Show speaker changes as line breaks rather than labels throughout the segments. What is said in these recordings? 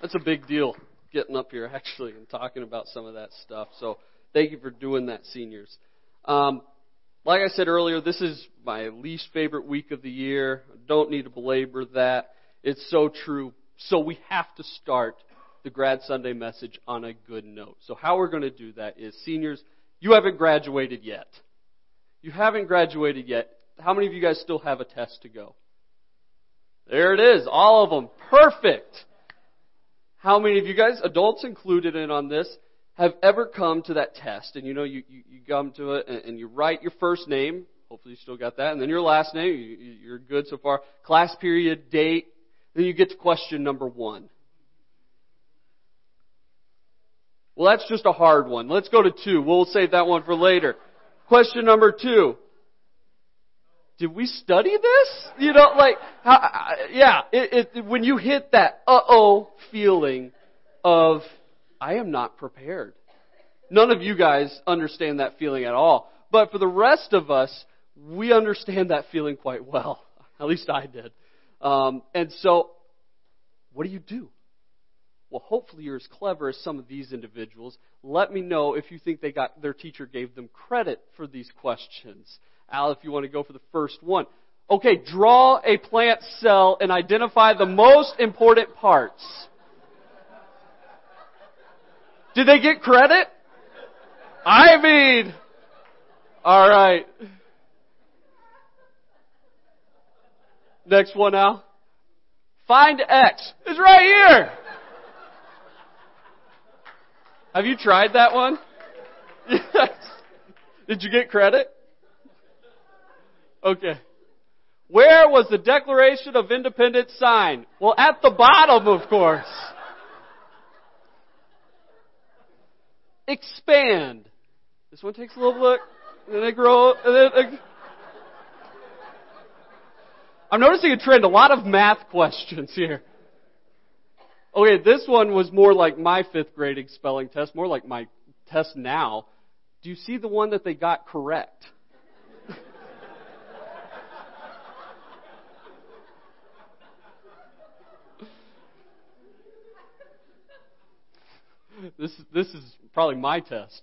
That's a big deal getting up here actually and talking about some of that stuff. So thank you for doing that, seniors. Um, like I said earlier, this is my least favorite week of the year. Don't need to belabor that. It's so true. So we have to start the Grad Sunday message on a good note. So how we're going to do that is, seniors, you haven't graduated yet. You haven't graduated yet. How many of you guys still have a test to go? There it is. All of them. Perfect. How many of you guys, adults included in on this, have ever come to that test and you know you, you, you come to it and, and, you write your first name, hopefully you still got that, and then your last name, you, you're good so far, class period, date, then you get to question number one. Well, that's just a hard one. Let's go to two. We'll save that one for later. Question number two did we study this? You know, like, how, yeah, it, it, when you hit that uh-oh feeling of, I am not prepared. None of you guys understand that feeling at all. But for the rest of us, we understand that feeling quite well. At least I did. Um, and so, what do you do? Well, hopefully you're as clever as some of these individuals. Let me know if you think they got their teacher gave them credit for these questions. Al, if you want to go for the first one. Okay, draw a plant cell and identify the most important parts. Did they get credit? I mean, alright. Next one Al. Find X. It's right here. Have you tried that one? Yes. Did you get credit? Okay. Where was the Declaration of Independence signed? Well, at the bottom, of course. Expand. This one takes a little look, and then they grow, and then I'm noticing a trend, a lot of math questions here. Okay, this one was more like my fifth grade spelling test, more like my test now. Do you see the one that they got correct? This, this is probably my test.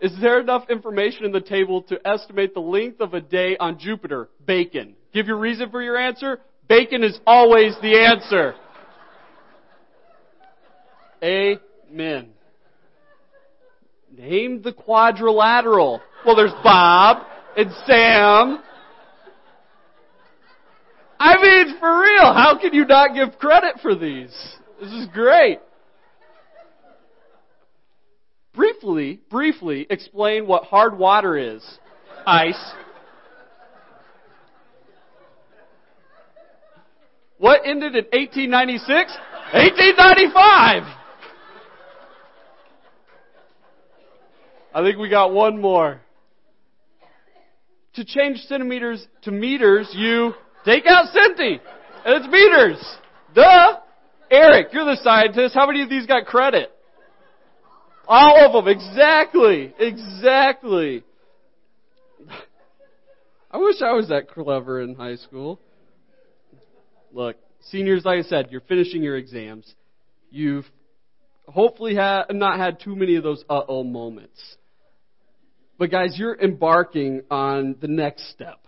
Is there enough information in the table to estimate the length of a day on Jupiter? Bacon. Give your reason for your answer. Bacon is always the answer. Amen. Name the quadrilateral. Well, there's Bob and Sam. I mean, for real, how can you not give credit for these? This is great briefly, briefly explain what hard water is. Ice. What ended in 1896? 1895! I think we got one more. To change centimeters to meters, you take out centi, and it's meters. Duh! Eric, you're the scientist. How many of these got credit? All of them, exactly, exactly. I wish I was that clever in high school. Look, seniors, like I said, you're finishing your exams. You've hopefully ha- not had too many of those uh-oh moments. But guys, you're embarking on the next step.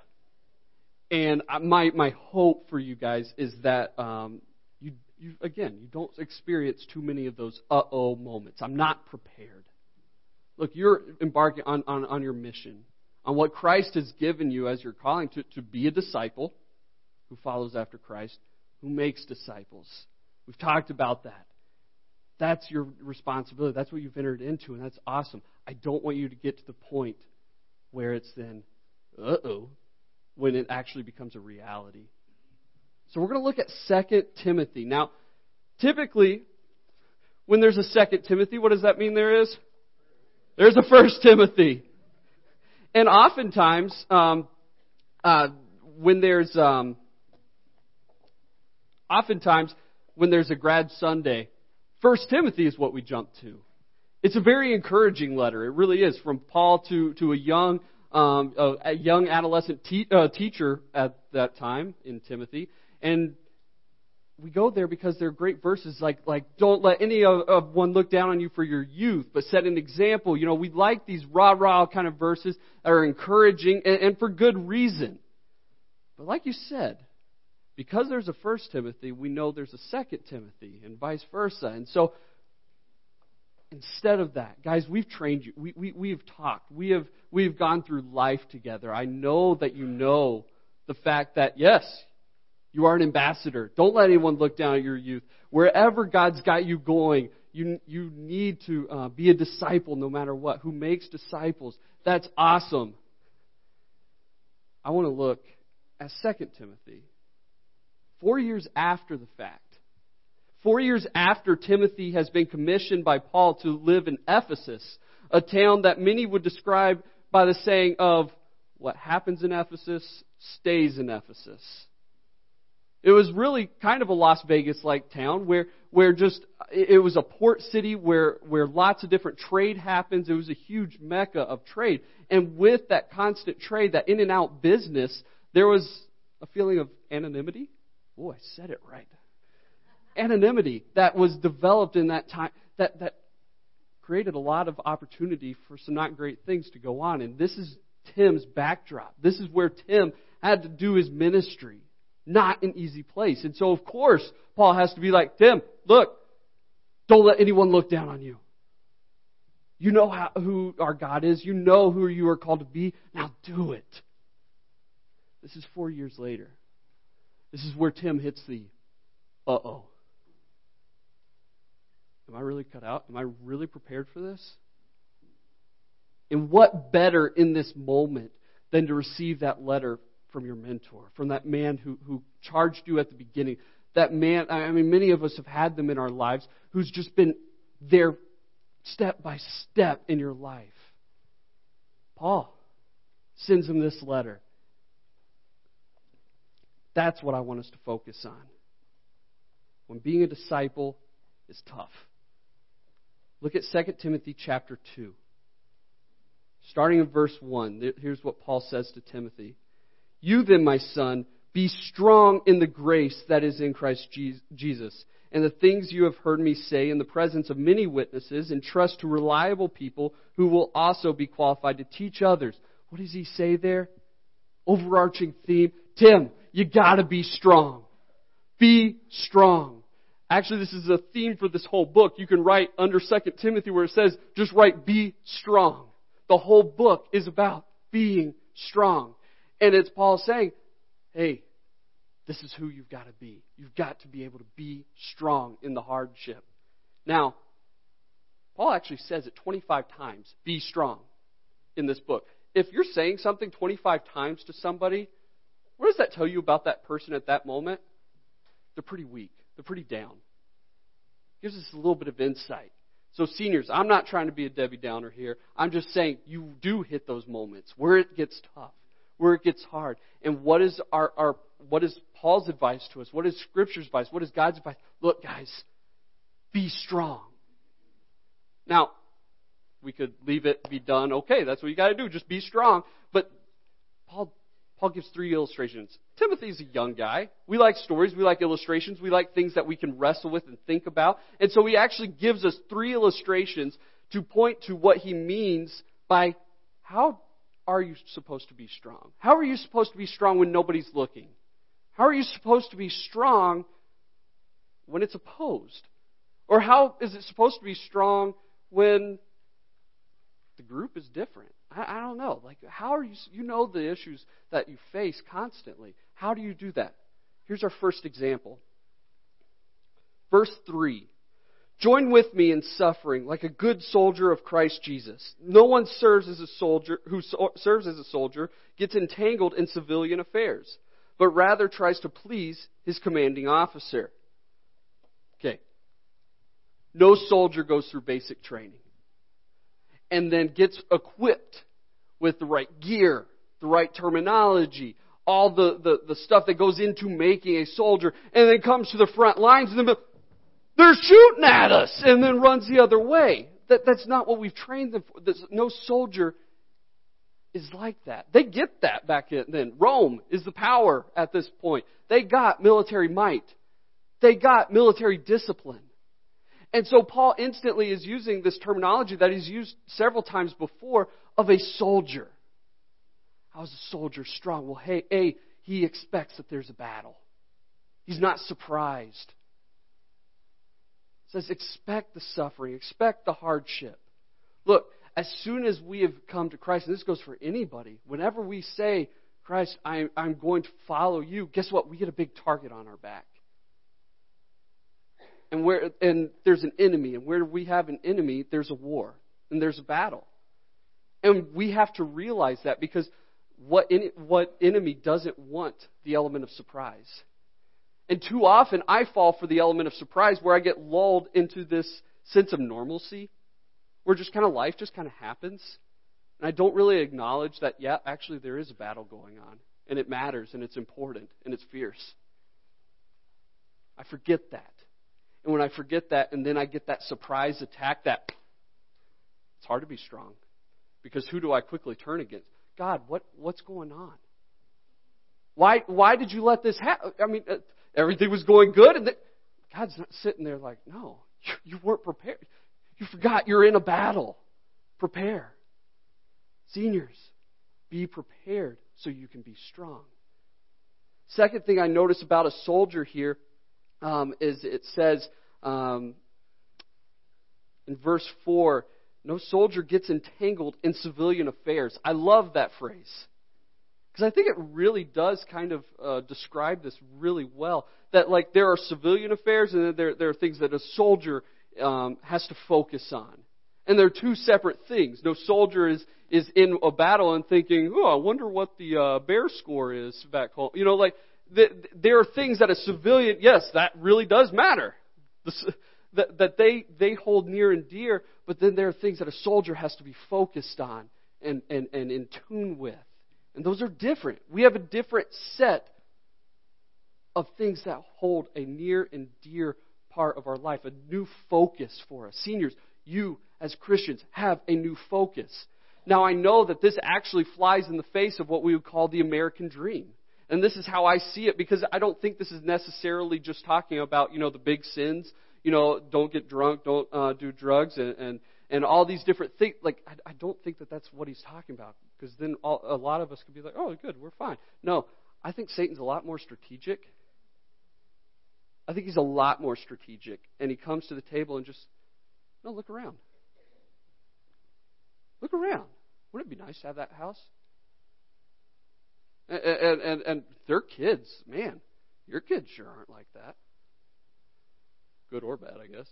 And my, my hope for you guys is that um, you again, you don't experience too many of those uh oh moments. I'm not prepared. Look, you're embarking on, on, on your mission, on what Christ has given you as your calling to, to be a disciple who follows after Christ, who makes disciples. We've talked about that. That's your responsibility. That's what you've entered into, and that's awesome. I don't want you to get to the point where it's then, uh oh, when it actually becomes a reality. So we're going to look at 2 Timothy. Now, typically, when there's a 2 Timothy, what does that mean there is? There's a 1 Timothy. And oftentimes, um, uh, when there's um, oftentimes when there's a grad Sunday, First Timothy is what we jump to. It's a very encouraging letter. It really is from Paul to to a young um, a, young adolescent te- uh, teacher at that time in Timothy, and we go there because they're great verses like like don't let any of, of one look down on you for your youth, but set an example. You know, we like these rah rah kind of verses that are encouraging and, and for good reason. But like you said, because there's a first Timothy, we know there's a second Timothy, and vice versa. And so instead of that, guys, we've trained you. We, we, we've talked. We have, we've gone through life together. I know that you know the fact that, yes, you are an ambassador. Don't let anyone look down at your youth. Wherever God's got you going, you, you need to uh, be a disciple no matter what. Who makes disciples? That's awesome. I want to look at 2 Timothy. Four years after the fact. Four years after Timothy has been commissioned by Paul to live in Ephesus, a town that many would describe by the saying of, what happens in Ephesus stays in Ephesus. It was really kind of a Las Vegas like town where, where just, it was a port city where, where lots of different trade happens. It was a huge mecca of trade. And with that constant trade, that in and out business, there was a feeling of anonymity. Oh, I said it right. Anonymity that was developed in that time, that, that created a lot of opportunity for some not great things to go on. And this is Tim's backdrop. This is where Tim had to do his ministry not an easy place. And so, of course, Paul has to be like, Tim, look, don't let anyone look down on you. You know how, who our God is. You know who you are called to be. Now do it. This is four years later. This is where Tim hits the uh oh. Am I really cut out? Am I really prepared for this? And what better in this moment than to receive that letter from your mentor, from that man who, who charged you at the beginning. That man, I mean, many of us have had them in our lives who's just been there step by step in your life. Paul sends him this letter. That's what I want us to focus on. When being a disciple is tough. Look at 2 Timothy chapter 2. Starting in verse 1, here's what Paul says to Timothy. You then, my son, be strong in the grace that is in Christ Jesus. And the things you have heard me say in the presence of many witnesses, entrust to reliable people who will also be qualified to teach others. What does he say there? Overarching theme. Tim, you gotta be strong. Be strong. Actually, this is a theme for this whole book. You can write under 2 Timothy where it says, just write, be strong. The whole book is about being strong. And it's Paul saying, hey, this is who you've got to be. You've got to be able to be strong in the hardship. Now, Paul actually says it 25 times be strong in this book. If you're saying something 25 times to somebody, what does that tell you about that person at that moment? They're pretty weak, they're pretty down. Gives us a little bit of insight. So, seniors, I'm not trying to be a Debbie Downer here. I'm just saying you do hit those moments where it gets tough where it gets hard. And what is our, our what is Paul's advice to us? What is Scripture's advice? What is God's advice? Look, guys, be strong. Now, we could leave it be done. Okay, that's what you got to do. Just be strong. But Paul Paul gives three illustrations. Timothy's a young guy. We like stories. We like illustrations. We like things that we can wrestle with and think about. And so he actually gives us three illustrations to point to what he means by how are you supposed to be strong? How are you supposed to be strong when nobody's looking? How are you supposed to be strong when it's opposed? Or how is it supposed to be strong when the group is different? I, I don't know. Like, how are you? You know the issues that you face constantly. How do you do that? Here's our first example. Verse 3 Join with me in suffering like a good soldier of Christ Jesus. No one serves as a soldier who serves as a soldier gets entangled in civilian affairs, but rather tries to please his commanding officer. Okay. No soldier goes through basic training and then gets equipped with the right gear, the right terminology, all the, the, the stuff that goes into making a soldier, and then comes to the front lines and then they're shooting at us and then runs the other way. That, that's not what we've trained them for. There's, no soldier is like that. They get that back then. Rome is the power at this point. They got military might. They got military discipline. And so Paul instantly is using this terminology that he's used several times before of a soldier. How's a soldier strong? Well, hey, A, he expects that there's a battle. He's not surprised. It says, expect the suffering, expect the hardship. Look, as soon as we have come to Christ, and this goes for anybody, whenever we say, Christ, I, I'm going to follow you, guess what? We get a big target on our back. And where and there's an enemy, and where we have an enemy, there's a war and there's a battle. And we have to realize that because what, in, what enemy doesn't want the element of surprise? And too often I fall for the element of surprise where I get lulled into this sense of normalcy, where just kind of life just kind of happens. And I don't really acknowledge that, yeah, actually there is a battle going on. And it matters, and it's important, and it's fierce. I forget that. And when I forget that, and then I get that surprise attack, that it's hard to be strong. Because who do I quickly turn against? God, what, what's going on? Why, why did you let this happen? I mean, uh, everything was going good, and God's not sitting there like, no, you, you weren't prepared. You forgot you're in a battle. Prepare. Seniors, be prepared so you can be strong. Second thing I notice about a soldier here um, is it says um, in verse 4 no soldier gets entangled in civilian affairs. I love that phrase. Because I think it really does kind of uh, describe this really well. That, like, there are civilian affairs and then there, there are things that a soldier um, has to focus on. And they're two separate things. No soldier is, is in a battle and thinking, oh, I wonder what the uh, bear score is back home. You know, like, there are things that a civilian, yes, that really does matter. That, that they, they hold near and dear, but then there are things that a soldier has to be focused on and, and, and in tune with. And those are different. We have a different set of things that hold a near and dear part of our life, a new focus for us. Seniors, you as Christians have a new focus. Now, I know that this actually flies in the face of what we would call the American dream. And this is how I see it because I don't think this is necessarily just talking about, you know, the big sins you know, don't get drunk, don't uh, do drugs, and, and and all these different things. Like, I, I don't think that that's what he's talking about, because then all, a lot of us could be like, oh, good, we're fine. No, I think Satan's a lot more strategic. I think he's a lot more strategic, and he comes to the table and just, no, look around. Look around. Wouldn't it be nice to have that house? And, and, and, their kids, man, your kids sure aren't like that good or bad, I guess.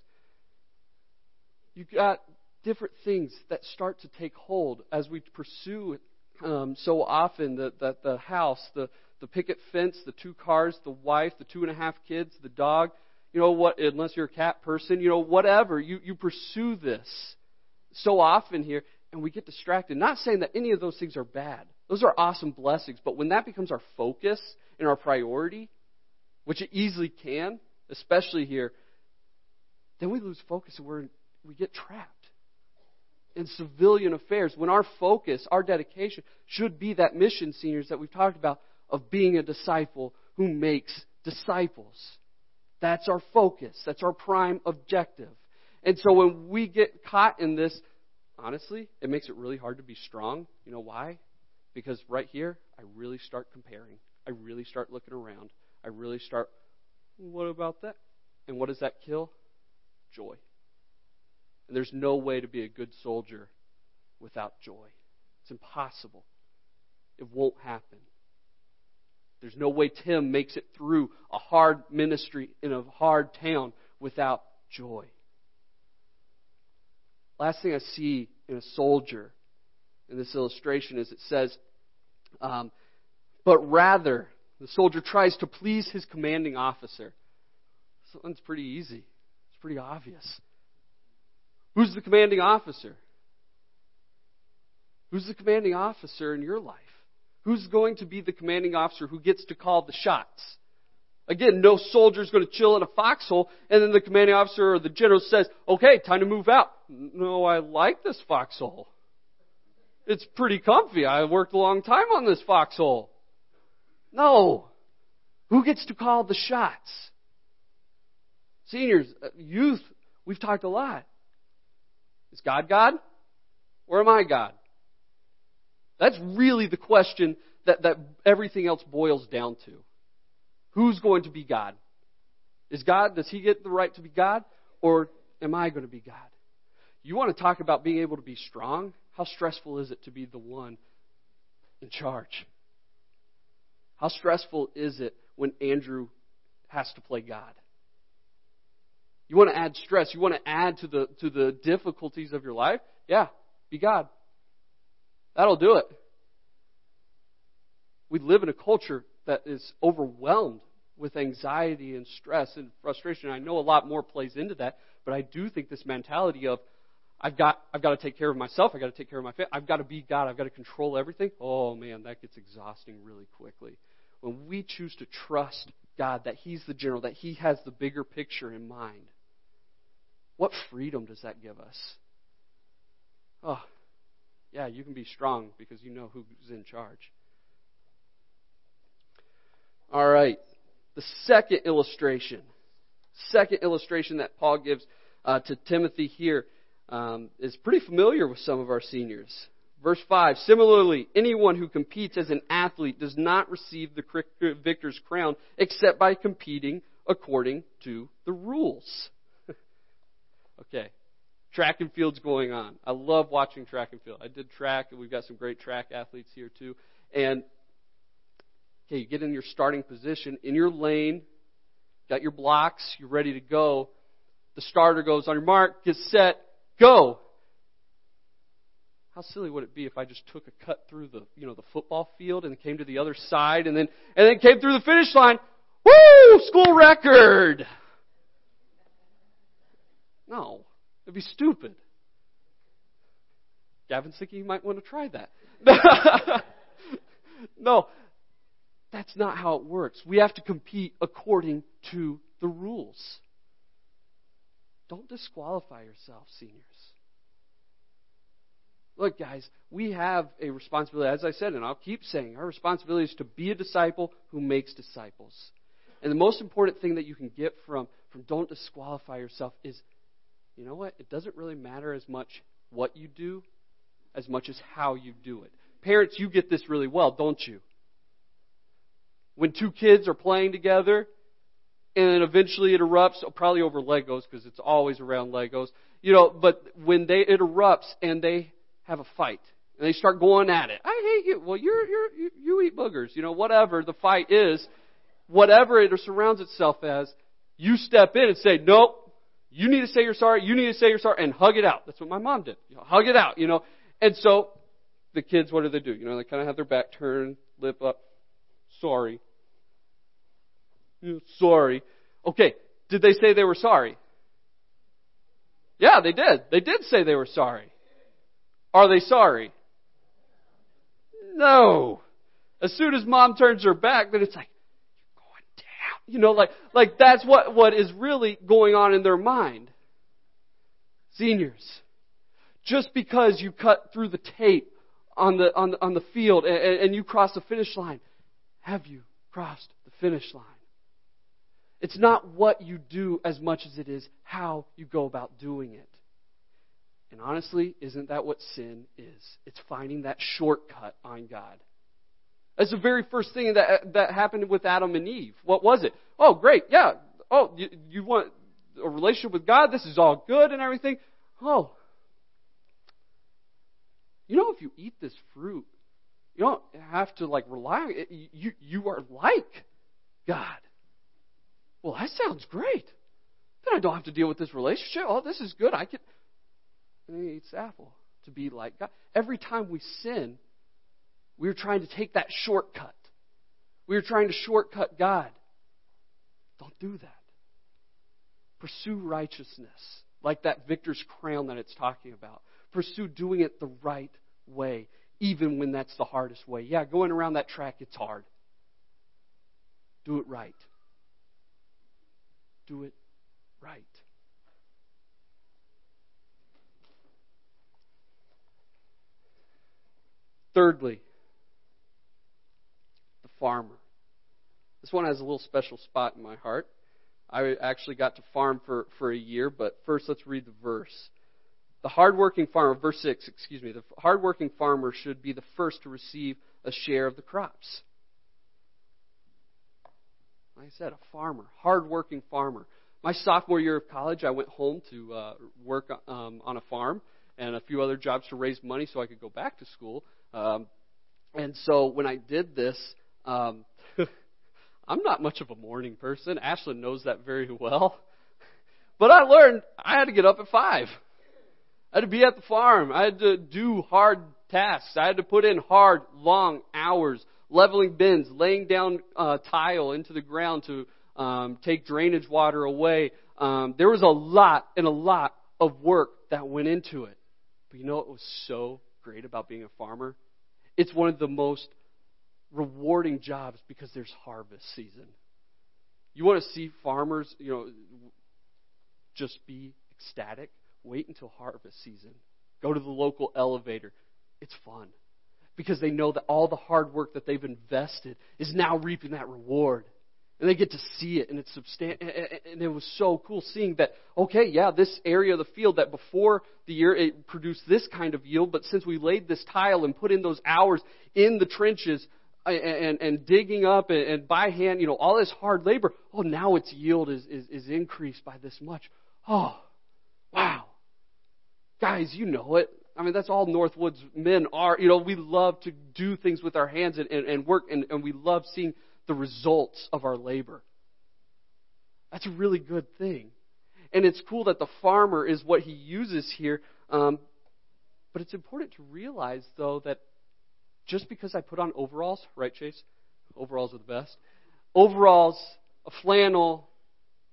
You've got different things that start to take hold as we pursue um, so often the, the, the house, the, the picket fence, the two cars, the wife, the two and a half kids, the dog. You know what? Unless you're a cat person, you know whatever. You you pursue this so often here, and we get distracted. Not saying that any of those things are bad. Those are awesome blessings. But when that becomes our focus and our priority, which it easily can, especially here, then we lose focus and we're, we get trapped in civilian affairs when our focus, our dedication, should be that mission, seniors, that we've talked about of being a disciple who makes disciples. That's our focus. That's our prime objective. And so when we get caught in this, honestly, it makes it really hard to be strong. You know why? Because right here, I really start comparing. I really start looking around. I really start, what about that? And what does that kill? joy. And there's no way to be a good soldier without joy. It's impossible. It won't happen. There's no way Tim makes it through a hard ministry in a hard town without joy. Last thing I see in a soldier in this illustration is it says, um, but rather, the soldier tries to please his commanding officer. So that's pretty easy It's pretty obvious. Who's the commanding officer? Who's the commanding officer in your life? Who's going to be the commanding officer who gets to call the shots? Again, no soldier's going to chill in a foxhole and then the commanding officer or the general says, okay, time to move out. No, I like this foxhole. It's pretty comfy. I worked a long time on this foxhole. No. Who gets to call the shots? Seniors, uh, youth, we've talked a lot. Is God God? Or am I God? That's really the question that, that everything else boils down to. Who's going to be God? Is God, does he get the right to be God? Or am I going to be God? You want to talk about being able to be strong? How stressful is it to be the one in charge? How stressful is it when Andrew has to play God? You want to add stress, you want to add to the to the difficulties of your life? Yeah, be God. That'll do it. We live in a culture that is overwhelmed with anxiety and stress and frustration. I know a lot more plays into that, but I do think this mentality of I've got I've got to take care of myself, I've got to take care of my family, I've got to be God, I've got to control everything. Oh man, that gets exhausting really quickly. When we choose to trust God that He's the general, that He has the bigger picture in mind, what freedom does that give us? Oh, yeah, you can be strong because you know who's in charge. All right. The second illustration, second illustration that Paul gives uh, to Timothy here um, is pretty familiar with some of our seniors. Verse 5 Similarly, anyone who competes as an athlete does not receive the victor's crown except by competing according to the rules. okay, track and field's going on. I love watching track and field. I did track, and we've got some great track athletes here too. And okay, you get in your starting position in your lane, got your blocks, you're ready to go. The starter goes on your mark, get set, go. How silly would it be if I just took a cut through the, you know, the football field and came to the other side and then, and then came through the finish line? Woo! School record! No. It'd be stupid. Gavin's thinking you might want to try that. no. That's not how it works. We have to compete according to the rules. Don't disqualify yourself, seniors. Look, guys, we have a responsibility, as I said, and I'll keep saying, our responsibility is to be a disciple who makes disciples. And the most important thing that you can get from, from don't disqualify yourself is, you know what? It doesn't really matter as much what you do as much as how you do it. Parents, you get this really well, don't you? When two kids are playing together, and eventually it erupts, oh, probably over Legos because it's always around Legos. You know, but when they it erupts and they have a fight and they start going at it, I hate you. Well, you're you're you, you eat boogers. You know, whatever the fight is, whatever it surrounds itself as, you step in and say, nope. You need to say you're sorry. You need to say you're sorry and hug it out. That's what my mom did. You know, hug it out. You know, and so the kids, what do they do? You know, they kind of have their back turned, lip up. Sorry sorry. Okay, did they say they were sorry? Yeah, they did. They did say they were sorry. Are they sorry? No. As soon as mom turns her back, then it's like, you're going down. You know, like, like that's what, what is really going on in their mind. Seniors, just because you cut through the tape on the, on the, on the field and, and you cross the finish line, have you crossed the finish line? It's not what you do as much as it is how you go about doing it. And honestly, isn't that what sin is? It's finding that shortcut on God. That's the very first thing that, that happened with Adam and Eve. What was it? Oh, great. Yeah. Oh, you, you want a relationship with God? This is all good and everything. Oh. You know, if you eat this fruit, you don't have to like rely. You you are like God. Well, that sounds great. Then I don't have to deal with this relationship. Oh, this is good. I can. The apple to be like God. Every time we sin, we're trying to take that shortcut. We're trying to shortcut God. Don't do that. Pursue righteousness, like that victor's crown that it's talking about. Pursue doing it the right way, even when that's the hardest way. Yeah, going around that track, it's hard. Do it right do it right. Thirdly, the farmer. This one has a little special spot in my heart. I actually got to farm for, for a year, but first let's read the verse. The hardworking farmer, verse 6, excuse me, the hardworking farmer should be the first to receive a share of the crops. Like I said, a farmer, hardworking farmer. My sophomore year of college, I went home to uh, work um, on a farm and a few other jobs to raise money so I could go back to school. Um, and so when I did this, um, I'm not much of a morning person. Ashlyn knows that very well. But I learned I had to get up at five. I had to be at the farm. I had to do hard tasks. I had to put in hard, long hours, leveling bins, laying down uh, tile into the ground to um, take drainage water away. Um, there was a lot and a lot of work that went into it. But you know what was so great about being a farmer? It's one of the most rewarding jobs because there's harvest season. You want to see farmers, you know, just be ecstatic? Wait until harvest season. Go to the local elevator. It's fun because they know that all the hard work that they've invested is now reaping that reward. And they get to see it, and it's substantial. And it was so cool seeing that, okay, yeah, this area of the field that before the year it produced this kind of yield, but since we laid this tile and put in those hours in the trenches, and, and digging up and, and by hand, you know, all this hard labor. Oh, now its yield is, is, is increased by this much. Oh, wow. Guys, you know it. I mean, that's all Northwoods men are. You know, we love to do things with our hands and, and, and work, and, and we love seeing the results of our labor. That's a really good thing. And it's cool that the farmer is what he uses here. Um, but it's important to realize, though, that just because I put on overalls, right, Chase? Overalls are the best. Overalls, a flannel,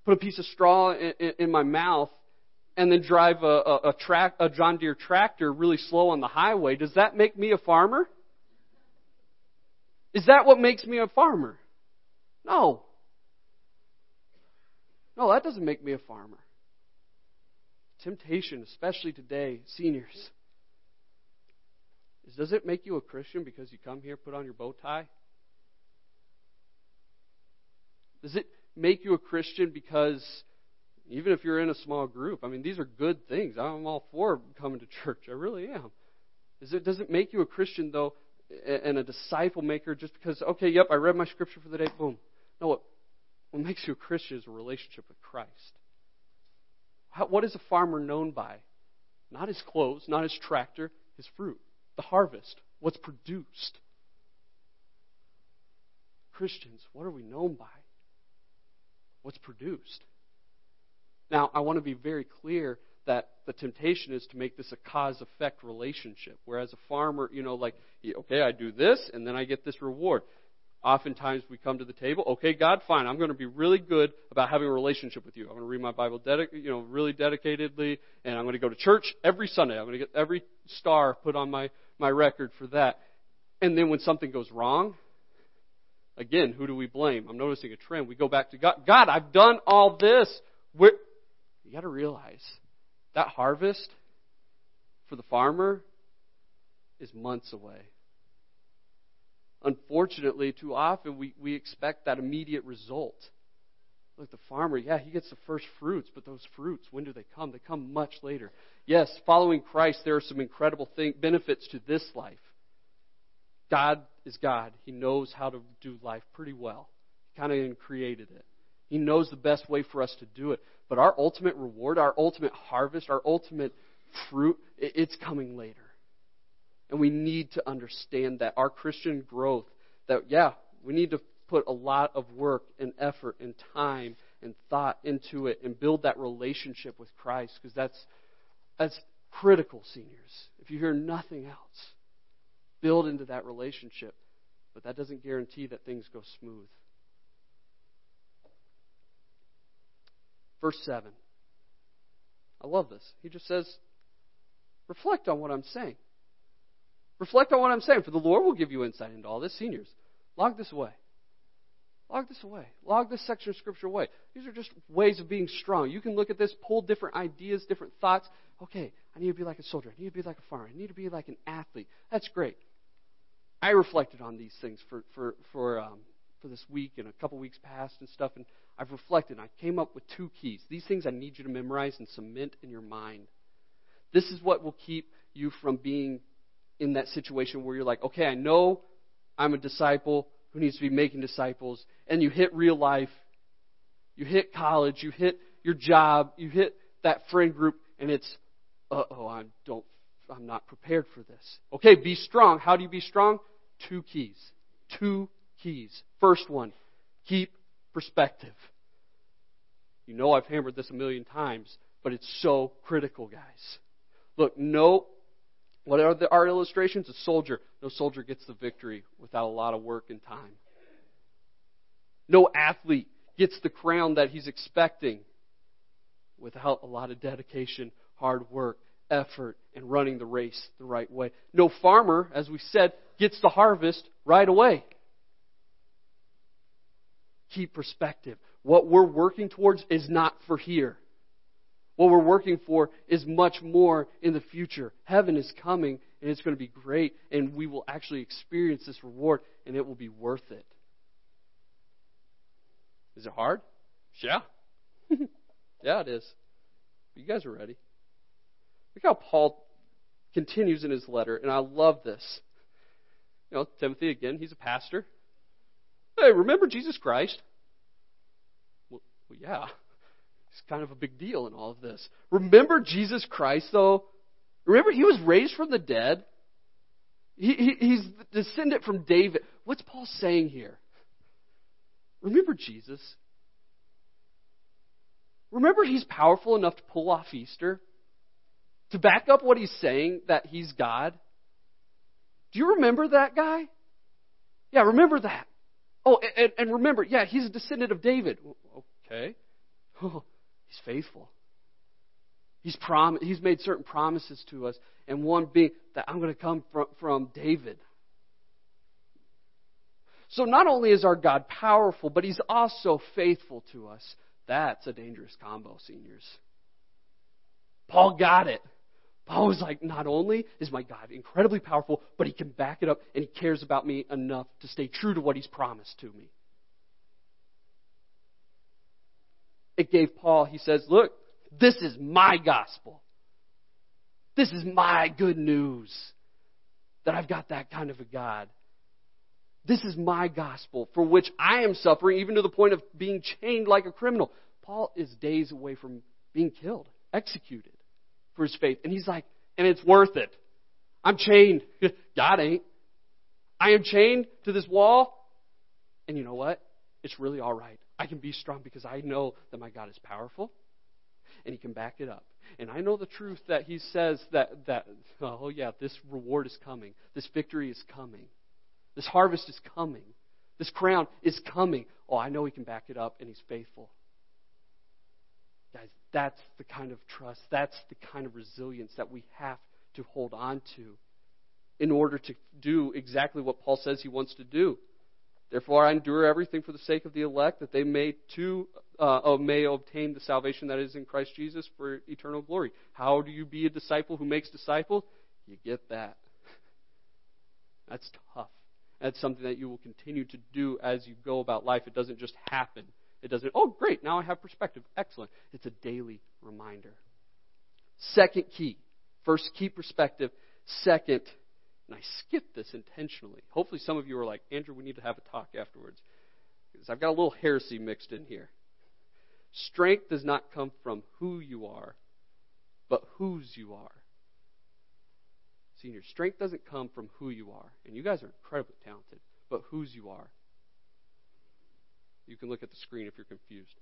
put a piece of straw in, in, in my mouth, and then drive a, a, a, a John Deere tractor really slow on the highway, does that make me a farmer? Is that what makes me a farmer? No. No, that doesn't make me a farmer. Temptation, especially today, seniors is does it make you a Christian because you come here, put on your bow tie? Does it make you a Christian because even if you're in a small group, I mean, these are good things. I'm all for coming to church. I really am. Is it, does it make you a Christian, though, and a disciple maker just because, okay, yep, I read my scripture for the day, boom. No, what, what makes you a Christian is a relationship with Christ. How, what is a farmer known by? Not his clothes, not his tractor, his fruit the harvest, what's produced. Christians, what are we known by? What's produced? Now, I want to be very clear that the temptation is to make this a cause effect relationship. Whereas a farmer, you know, like, okay, I do this and then I get this reward. Oftentimes we come to the table, okay, God, fine, I'm going to be really good about having a relationship with you. I'm going to read my Bible, you know, really dedicatedly, and I'm going to go to church every Sunday. I'm going to get every star put on my my record for that. And then when something goes wrong, again, who do we blame? I'm noticing a trend. We go back to God. God, I've done all this. Where, you got to realize that harvest for the farmer is months away. Unfortunately, too often we, we expect that immediate result. Look, the farmer, yeah, he gets the first fruits, but those fruits, when do they come? They come much later. Yes, following Christ, there are some incredible thing, benefits to this life. God is God. He knows how to do life pretty well. He kind of created it. He knows the best way for us to do it. But our ultimate reward, our ultimate harvest, our ultimate fruit, it's coming later. And we need to understand that our Christian growth, that, yeah, we need to put a lot of work and effort and time and thought into it and build that relationship with Christ because that's that's critical, seniors. If you hear nothing else, build into that relationship. But that doesn't guarantee that things go smooth. Verse 7. I love this. He just says, reflect on what I'm saying. Reflect on what I'm saying, for the Lord will give you insight into all this. Seniors, log this away. Log this away. Log this section of Scripture away. These are just ways of being strong. You can look at this, pull different ideas, different thoughts. Okay, I need to be like a soldier. I need to be like a farmer. I need to be like an athlete. That's great. I reflected on these things for, for, for um, for this week and a couple weeks past and stuff, and I've reflected. And I came up with two keys. These things I need you to memorize and cement in your mind. This is what will keep you from being in that situation where you're like, okay, I know I'm a disciple who needs to be making disciples, and you hit real life, you hit college, you hit your job, you hit that friend group, and it's, uh oh, I don't, I'm not prepared for this. Okay, be strong. How do you be strong? Two keys. Two keys. First one, keep perspective. You know I've hammered this a million times, but it's so critical, guys. Look, no, what are the art illustrations? A soldier. No soldier gets the victory without a lot of work and time. No athlete gets the crown that he's expecting without a lot of dedication, hard work, effort, and running the race the right way. No farmer, as we said, gets the harvest right away. Keep perspective. What we're working towards is not for here. What we're working for is much more in the future. Heaven is coming, and it's going to be great, and we will actually experience this reward, and it will be worth it. Is it hard? Yeah. yeah, it is. You guys are ready. Look how Paul continues in his letter, and I love this. You know, Timothy, again, he's a pastor. Hey, remember Jesus Christ? Well, well yeah. It's kind of a big deal in all of this. Remember Jesus Christ, though? Remember, he was raised from the dead. He, he, he's the descendant from David. What's Paul saying here? Remember Jesus? Remember, he's powerful enough to pull off Easter? To back up what he's saying, that he's God? Do you remember that guy? Yeah, remember that. Oh, and, and remember, yeah, he's a descendant of David. Okay. Oh, He's faithful. He's, prom- he's made certain promises to us, and one being that I'm going to come from, from David. So not only is our God powerful, but he's also faithful to us. That's a dangerous combo, seniors. Paul got it. Paul was like, not only is my God incredibly powerful, but he can back it up and he cares about me enough to stay true to what he's promised to me. it gave Paul, he says, Look, this is my gospel. This is my good news that I've got that kind of a God. This is my gospel for which I am suffering, even to the point of being chained like a criminal. Paul is days away from being killed, executed for his faith. And he's like, and it's worth it. I'm chained. God ain't. I am chained to this wall. And you know what? It's really all right. I can be strong because I know that my God is powerful and He can back it up. And I know the truth that He says that, that oh, yeah, this reward is coming. This victory is coming. This harvest is coming. This crown is coming. Oh, I know He can back it up and He's faithful. Guys, that's the kind of trust, that's the kind of resilience that we have to hold on to in order to do exactly what Paul says he wants to do. Therefore, I endure everything for the sake of the elect, that they may too uh, may obtain the salvation that is in Christ Jesus for eternal glory. How do you be a disciple who makes disciples? You get that. That's tough. That's something that you will continue to do as you go about life. It doesn't just happen. It doesn't, oh, great, now I have perspective. Excellent. It's a daily reminder. Second key. First, keep perspective. Second, and I skipped this intentionally. Hopefully, some of you are like, Andrew, we need to have a talk afterwards. Because I've got a little heresy mixed in here. Strength does not come from who you are, but whose you are. Senior, strength doesn't come from who you are. And you guys are incredibly talented, but whose you are. You can look at the screen if you're confused.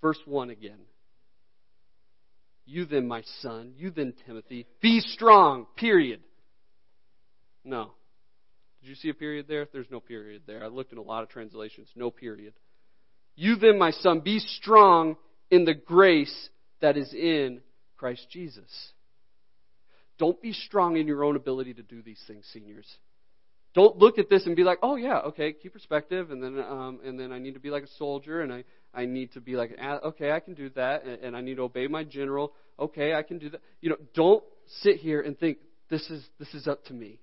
Verse 1 again. You then, my son, you then, Timothy, be strong, period. No. Did you see a period there? There's no period there. I looked in a lot of translations. No period. You then, my son, be strong in the grace that is in Christ Jesus. Don't be strong in your own ability to do these things, seniors. Don't look at this and be like, oh yeah, okay, keep perspective, and then um, and then I need to be like a soldier, and I I need to be like, okay, I can do that, and, and I need to obey my general. Okay, I can do that. You know, don't sit here and think this is this is up to me.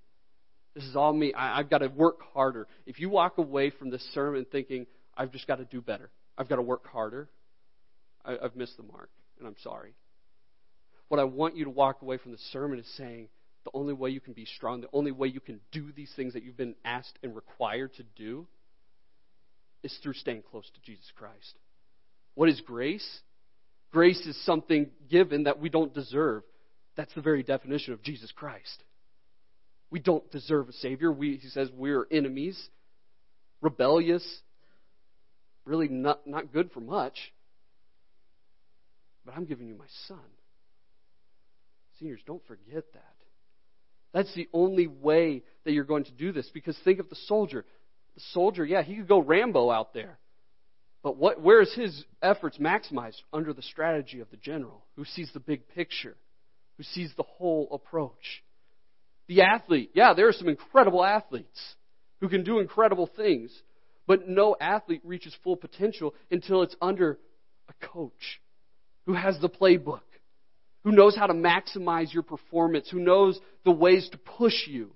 This is all me. I, I've got to work harder. If you walk away from this sermon thinking, I've just got to do better, I've got to work harder, I, I've missed the mark, and I'm sorry. What I want you to walk away from the sermon is saying, the only way you can be strong, the only way you can do these things that you've been asked and required to do is through staying close to Jesus Christ. What is grace? Grace is something given that we don't deserve. That's the very definition of Jesus Christ. We don't deserve a Savior. We, he says we're enemies, rebellious, really not, not good for much. But I'm giving you my Son. Seniors, don't forget that. That's the only way that you're going to do this. Because think of the soldier. The soldier, yeah, he could go Rambo out there. But what, where is his efforts maximized? Under the strategy of the general, who sees the big picture, who sees the whole approach. The athlete, yeah, there are some incredible athletes who can do incredible things. But no athlete reaches full potential until it's under a coach who has the playbook, who knows how to maximize your performance, who knows the ways to push you.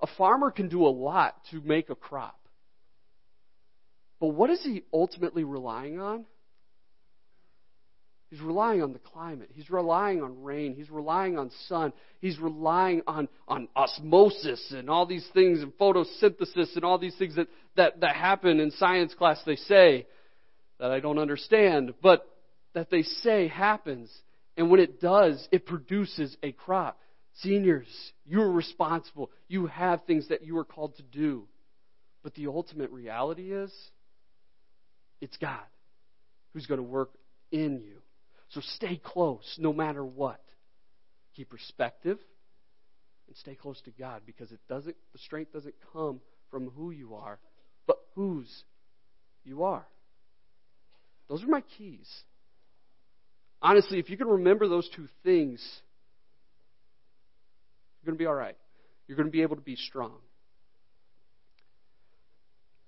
A farmer can do a lot to make a crop. But what is he ultimately relying on? He's relying on the climate. He's relying on rain. He's relying on sun. He's relying on, on osmosis and all these things and photosynthesis and all these things that, that, that happen in science class, they say, that I don't understand, but that they say happens. And when it does, it produces a crop. Seniors, you're responsible. You have things that you are called to do. But the ultimate reality is it's God who's going to work in you. So stay close no matter what. Keep perspective and stay close to God because it doesn't the strength doesn't come from who you are, but whose you are. Those are my keys. Honestly, if you can remember those two things, you're going to be all right. You're going to be able to be strong.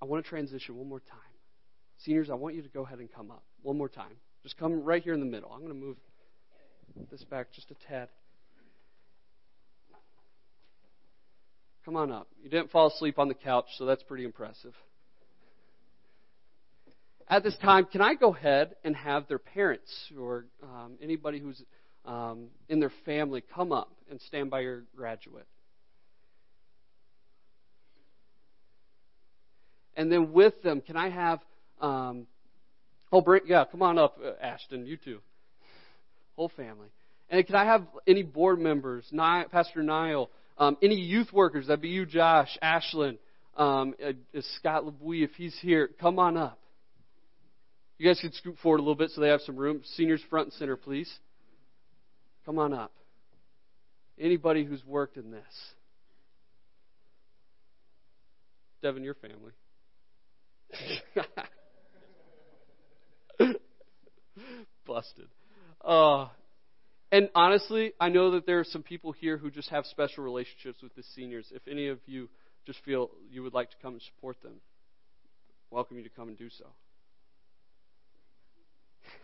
I want to transition one more time. Seniors, I want you to go ahead and come up one more time. Just come right here in the middle. I'm going to move this back just a tad. Come on up. You didn't fall asleep on the couch, so that's pretty impressive. At this time, can I go ahead and have their parents or um, anybody who's um, in their family come up and stand by your graduate? And then with them, can I have um, Oh, bring, yeah, come on up, uh, Ashton, you too. Whole family. And can I have any board members, Ni- Pastor Niall, um, any youth workers, that'd be you, Josh, Ashlyn, um, uh, Scott LeBouy, if he's here, come on up. You guys can scoot forward a little bit so they have some room. Seniors front and center, please. Come on up. Anybody who's worked in this. Devin, your family. Busted. Uh, and honestly, I know that there are some people here who just have special relationships with the seniors. If any of you just feel you would like to come and support them, welcome you to come and do so.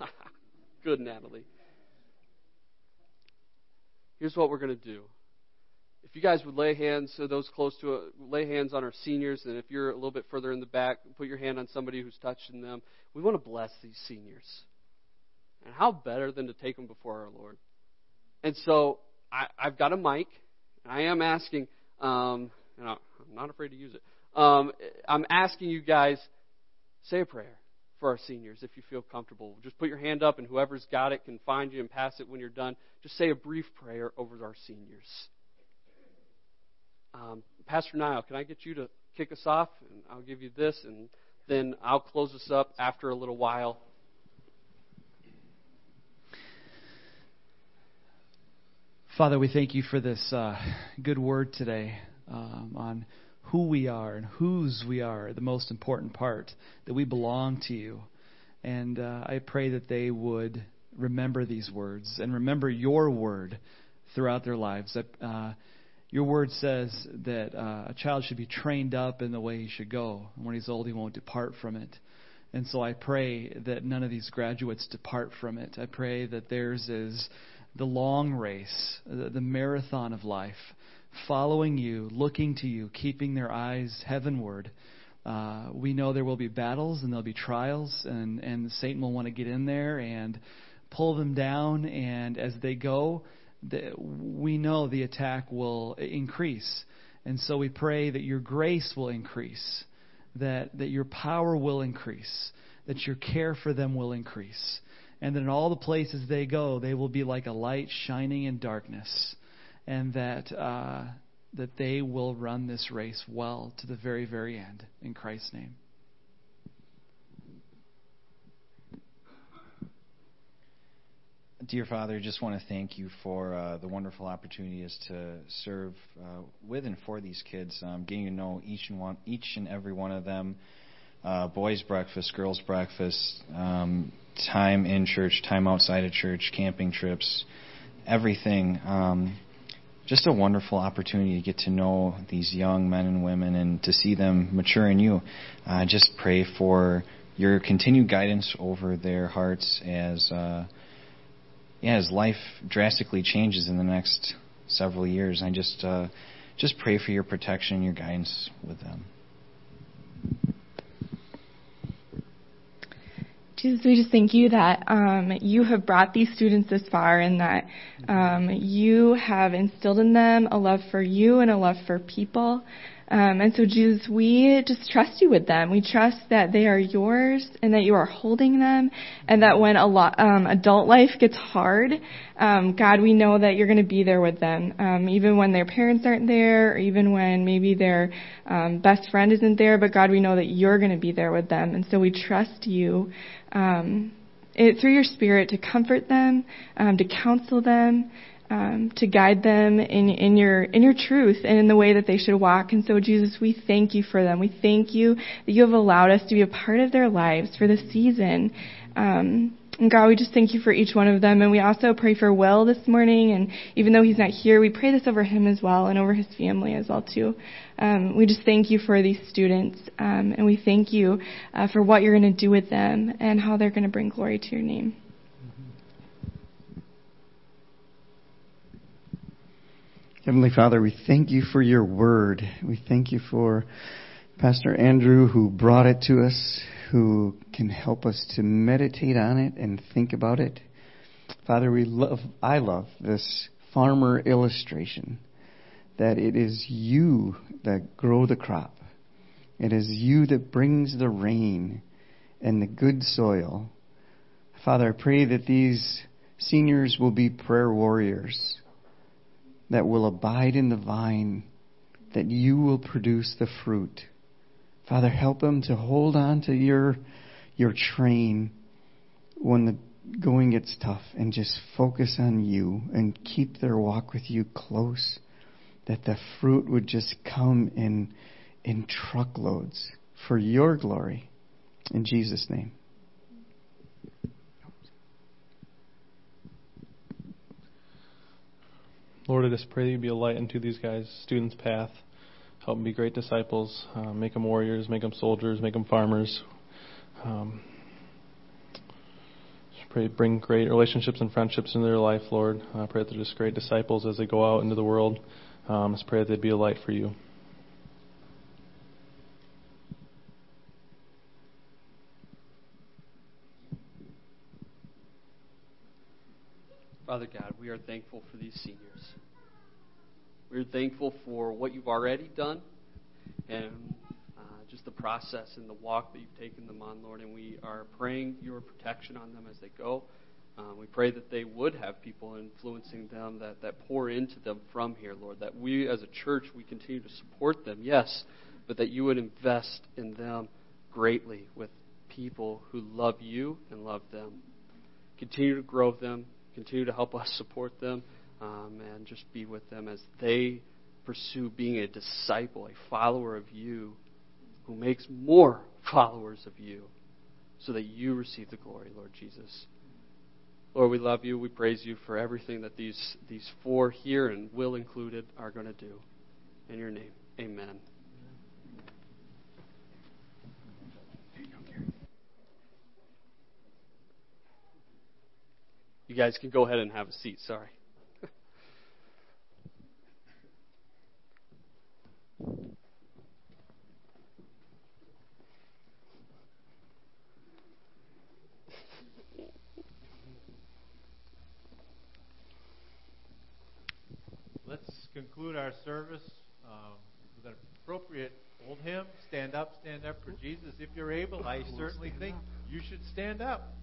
Good, Natalie. Here's what we're going to do. If you guys would lay hands, so those close to it, lay hands on our seniors, and if you're a little bit further in the back, put your hand on somebody who's touching them. We want to bless these seniors. And how better than to take them before our Lord? And so I, I've got a mic, and I am asking, um, and I'm not afraid to use it. Um, I'm asking you guys, say a prayer for our seniors if you feel comfortable. Just put your hand up, and whoever's got it can find you and pass it when you're done. Just say a brief prayer over our seniors. Um, Pastor Niall, can I get you to kick us off? And I'll give you this, and then I'll close us up after a little while.
Father, we thank you for this uh, good word today um, on who we are and whose we are, the most important part, that we belong to you. And uh, I pray that they would remember these words and remember your word throughout their lives. That uh, your word says that uh, a child should be trained up in the way he should go. And when he's old, he won't depart from it. And so I pray that none of these graduates depart from it. I pray that theirs is the long race, the, the marathon of life, following you, looking to you, keeping their eyes heavenward. Uh, we know there will be battles and there'll be trials, and, and Satan will want to get in there and pull them down. And as they go, the, we know the attack will increase. And so we pray that your grace will increase, that, that your power will increase, that your care for them will increase, and that in all the places they go, they will be like a light shining in darkness, and that, uh, that they will run this race well to the very, very end. In Christ's name.
Dear Father, I just want to thank you for uh, the wonderful opportunities to serve uh, with and for these kids, um, getting to know each and one, each and every one of them. Uh, boys' breakfast, girls' breakfast, um, time in church, time outside of church, camping trips, everything. Um, just a wonderful opportunity to get to know these young men and women and to see them mature in you. I just pray for your continued guidance over their hearts as uh, yeah, as life drastically changes in the next several years. I just uh, just pray for your protection and your guidance with them.
Jesus, we just thank you that um, you have brought these students this far and that um, you have instilled in them a love for you and a love for people. Um, and so, Jesus, we just trust you with them. We trust that they are yours and that you are holding them, and that when a lot, um, adult life gets hard, um, God, we know that you're going to be there with them, um, even when their parents aren't there, or even when maybe their um, best friend isn't there. But God, we know that you're going to be there with them, and so we trust you. Um, it, through your spirit to comfort them, um, to counsel them, um, to guide them in, in your in your truth and in the way that they should walk. And so, Jesus, we thank you for them. We thank you that you have allowed us to be a part of their lives for this season. Um, and God, we just thank you for each one of them. And we also pray for Will this morning. And even though he's not here, we pray this over him as well and over his family as well too. Um, we just thank you for these students, um, and we thank you uh, for what you're going to do with them and how they're going to bring glory to your name.
Heavenly Father, we thank you for your word. We thank you for Pastor Andrew who brought it to us, who can help us to meditate on it and think about it. Father, we love, I love this farmer illustration that it is you that grow the crop. It is you that brings the rain and the good soil. Father, I pray that these seniors will be prayer warriors that will abide in the vine, that you will produce the fruit. Father, help them to hold on to your, your train when the going gets tough and just focus on you and keep their walk with you close. That the fruit would just come in, in truckloads for your glory. In Jesus' name.
Lord, I just pray that you be a light into these guys' students' path. Help them be great disciples. Uh, make them warriors, make them soldiers, make them farmers. Um, pray bring great relationships and friendships into their life, Lord. I pray that they're just great disciples as they go out into the world. Um, just pray that they'd be a light for you.
Father God, we are thankful for these seniors. We're thankful for what you've already done and uh, just the process and the walk that you've taken them on, Lord. And we are praying your protection on them as they go. Um, we pray that they would have people influencing them that, that pour into them from here, Lord. That we as a church, we continue to support them, yes, but that you would invest in them greatly with people who love you and love them. Continue to grow them, continue to help us support them um, and just be with them as they pursue being a disciple, a follower of you, who makes more followers of you, so that you receive the glory, Lord Jesus. Lord, we love you. We praise you for everything that these, these four here and Will included are going to do. In your name, amen. You guys can go ahead and have a seat. Sorry.
Let's conclude our service um, with an appropriate old hymn. Stand up, stand up for Jesus. If you're able, I certainly think you should stand up.